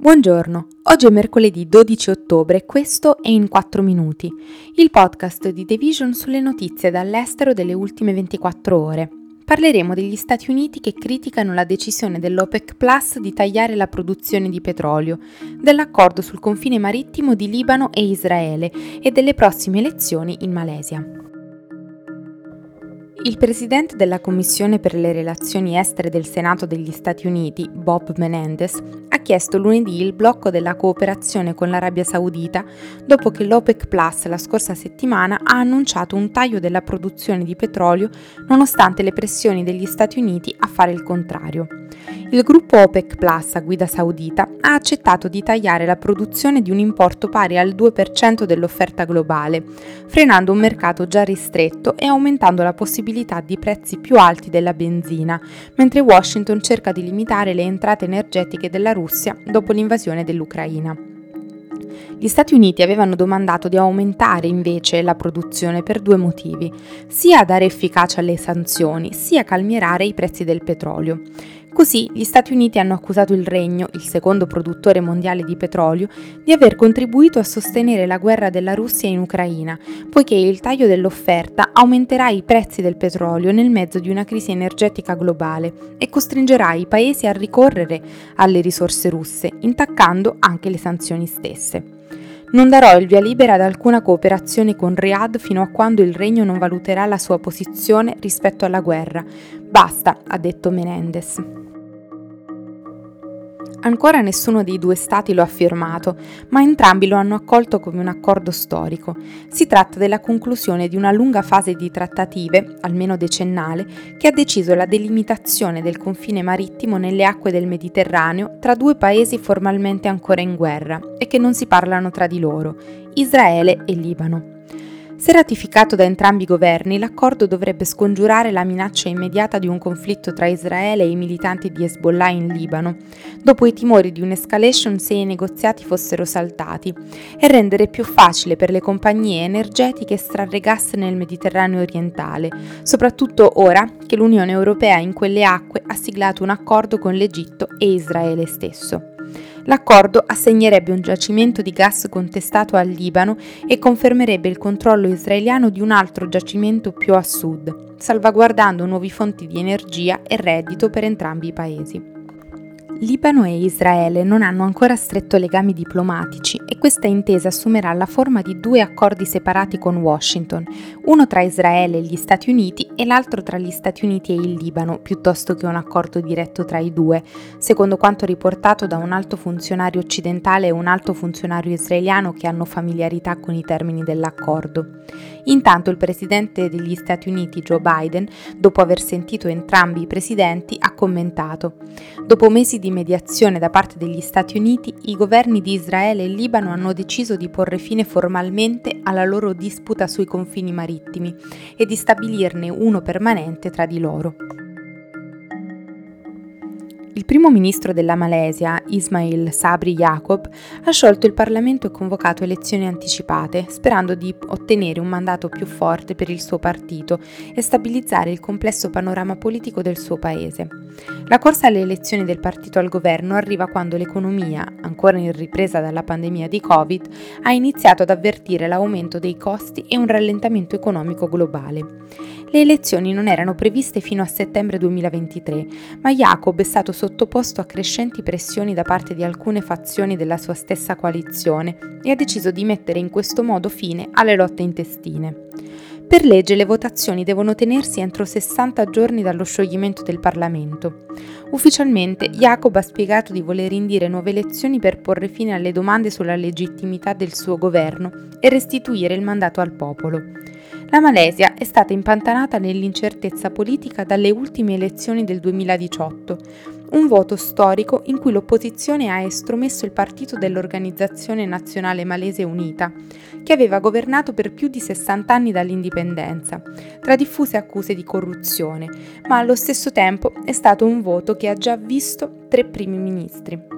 Buongiorno, oggi è mercoledì 12 ottobre questo è In 4 Minuti, il podcast di The Vision sulle notizie dall'estero delle ultime 24 ore. Parleremo degli Stati Uniti che criticano la decisione dell'OPEC Plus di tagliare la produzione di petrolio, dell'accordo sul confine marittimo di Libano e Israele e delle prossime elezioni in Malesia. Il presidente della Commissione per le relazioni estere del Senato degli Stati Uniti, Bob Menendez, ha chiesto lunedì il blocco della cooperazione con l'Arabia Saudita dopo che l'OPEC Plus la scorsa settimana ha annunciato un taglio della produzione di petrolio nonostante le pressioni degli Stati Uniti a fare il contrario. Il gruppo OPEC Plus a guida saudita ha accettato di tagliare la produzione di un importo pari al 2% dell'offerta globale, frenando un mercato già ristretto e aumentando la possibilità di prezzi più alti della benzina, mentre Washington cerca di limitare le entrate energetiche della Russia dopo l'invasione dell'Ucraina. Gli Stati Uniti avevano domandato di aumentare invece la produzione per due motivi, sia dare efficacia alle sanzioni, sia calmierare i prezzi del petrolio. Così gli Stati Uniti hanno accusato il Regno, il secondo produttore mondiale di petrolio, di aver contribuito a sostenere la guerra della Russia in Ucraina, poiché il taglio dell'offerta aumenterà i prezzi del petrolio nel mezzo di una crisi energetica globale e costringerà i paesi a ricorrere alle risorse russe, intaccando anche le sanzioni stesse. Non darò il via libera ad alcuna cooperazione con Riyadh fino a quando il regno non valuterà la sua posizione rispetto alla guerra. Basta, ha detto Menendez. Ancora nessuno dei due stati lo ha firmato, ma entrambi lo hanno accolto come un accordo storico. Si tratta della conclusione di una lunga fase di trattative, almeno decennale, che ha deciso la delimitazione del confine marittimo nelle acque del Mediterraneo tra due paesi formalmente ancora in guerra e che non si parlano tra di loro, Israele e Libano. Se ratificato da entrambi i governi, l'accordo dovrebbe scongiurare la minaccia immediata di un conflitto tra Israele e i militanti di Hezbollah in Libano, dopo i timori di un'escalation se i negoziati fossero saltati, e rendere più facile per le compagnie energetiche estrarre gas nel Mediterraneo orientale, soprattutto ora che l'Unione Europea in quelle acque ha siglato un accordo con l'Egitto e Israele stesso. L'accordo assegnerebbe un giacimento di gas contestato al Libano e confermerebbe il controllo israeliano di un altro giacimento più a sud, salvaguardando nuove fonti di energia e reddito per entrambi i paesi. Libano e Israele non hanno ancora stretto legami diplomatici questa intesa assumerà la forma di due accordi separati con Washington, uno tra Israele e gli Stati Uniti e l'altro tra gli Stati Uniti e il Libano, piuttosto che un accordo diretto tra i due, secondo quanto riportato da un alto funzionario occidentale e un alto funzionario israeliano che hanno familiarità con i termini dell'accordo. Intanto il presidente degli Stati Uniti Joe Biden, dopo aver sentito entrambi i presidenti, ha commentato: Dopo mesi di mediazione da parte degli Stati Uniti, i governi di Israele e Libano hanno deciso di porre fine formalmente alla loro disputa sui confini marittimi e di stabilirne uno permanente tra di loro. Il primo ministro della Malesia, Ismail Sabri Jacob, ha sciolto il Parlamento e convocato elezioni anticipate, sperando di ottenere un mandato più forte per il suo partito e stabilizzare il complesso panorama politico del suo paese. La corsa alle elezioni del partito al governo arriva quando l'economia, ancora in ripresa dalla pandemia di Covid, ha iniziato ad avvertire l'aumento dei costi e un rallentamento economico globale. Le elezioni non erano previste fino a settembre 2023, ma Jacob è stato sottoposto a crescenti pressioni da parte di alcune fazioni della sua stessa coalizione e ha deciso di mettere in questo modo fine alle lotte intestine. Per legge le votazioni devono tenersi entro 60 giorni dallo scioglimento del Parlamento. Ufficialmente Jacob ha spiegato di voler indire nuove elezioni per porre fine alle domande sulla legittimità del suo governo e restituire il mandato al popolo. La Malesia è stata impantanata nell'incertezza politica dalle ultime elezioni del 2018, un voto storico in cui l'opposizione ha estromesso il partito dell'Organizzazione Nazionale Malese Unita, che aveva governato per più di 60 anni dall'indipendenza, tra diffuse accuse di corruzione, ma allo stesso tempo è stato un voto che ha già visto tre primi ministri.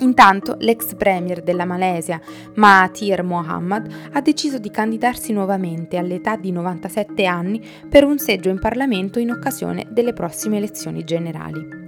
Intanto l'ex premier della Malesia, Mahathir Mohamad, ha deciso di candidarsi nuovamente all'età di 97 anni per un seggio in Parlamento in occasione delle prossime elezioni generali.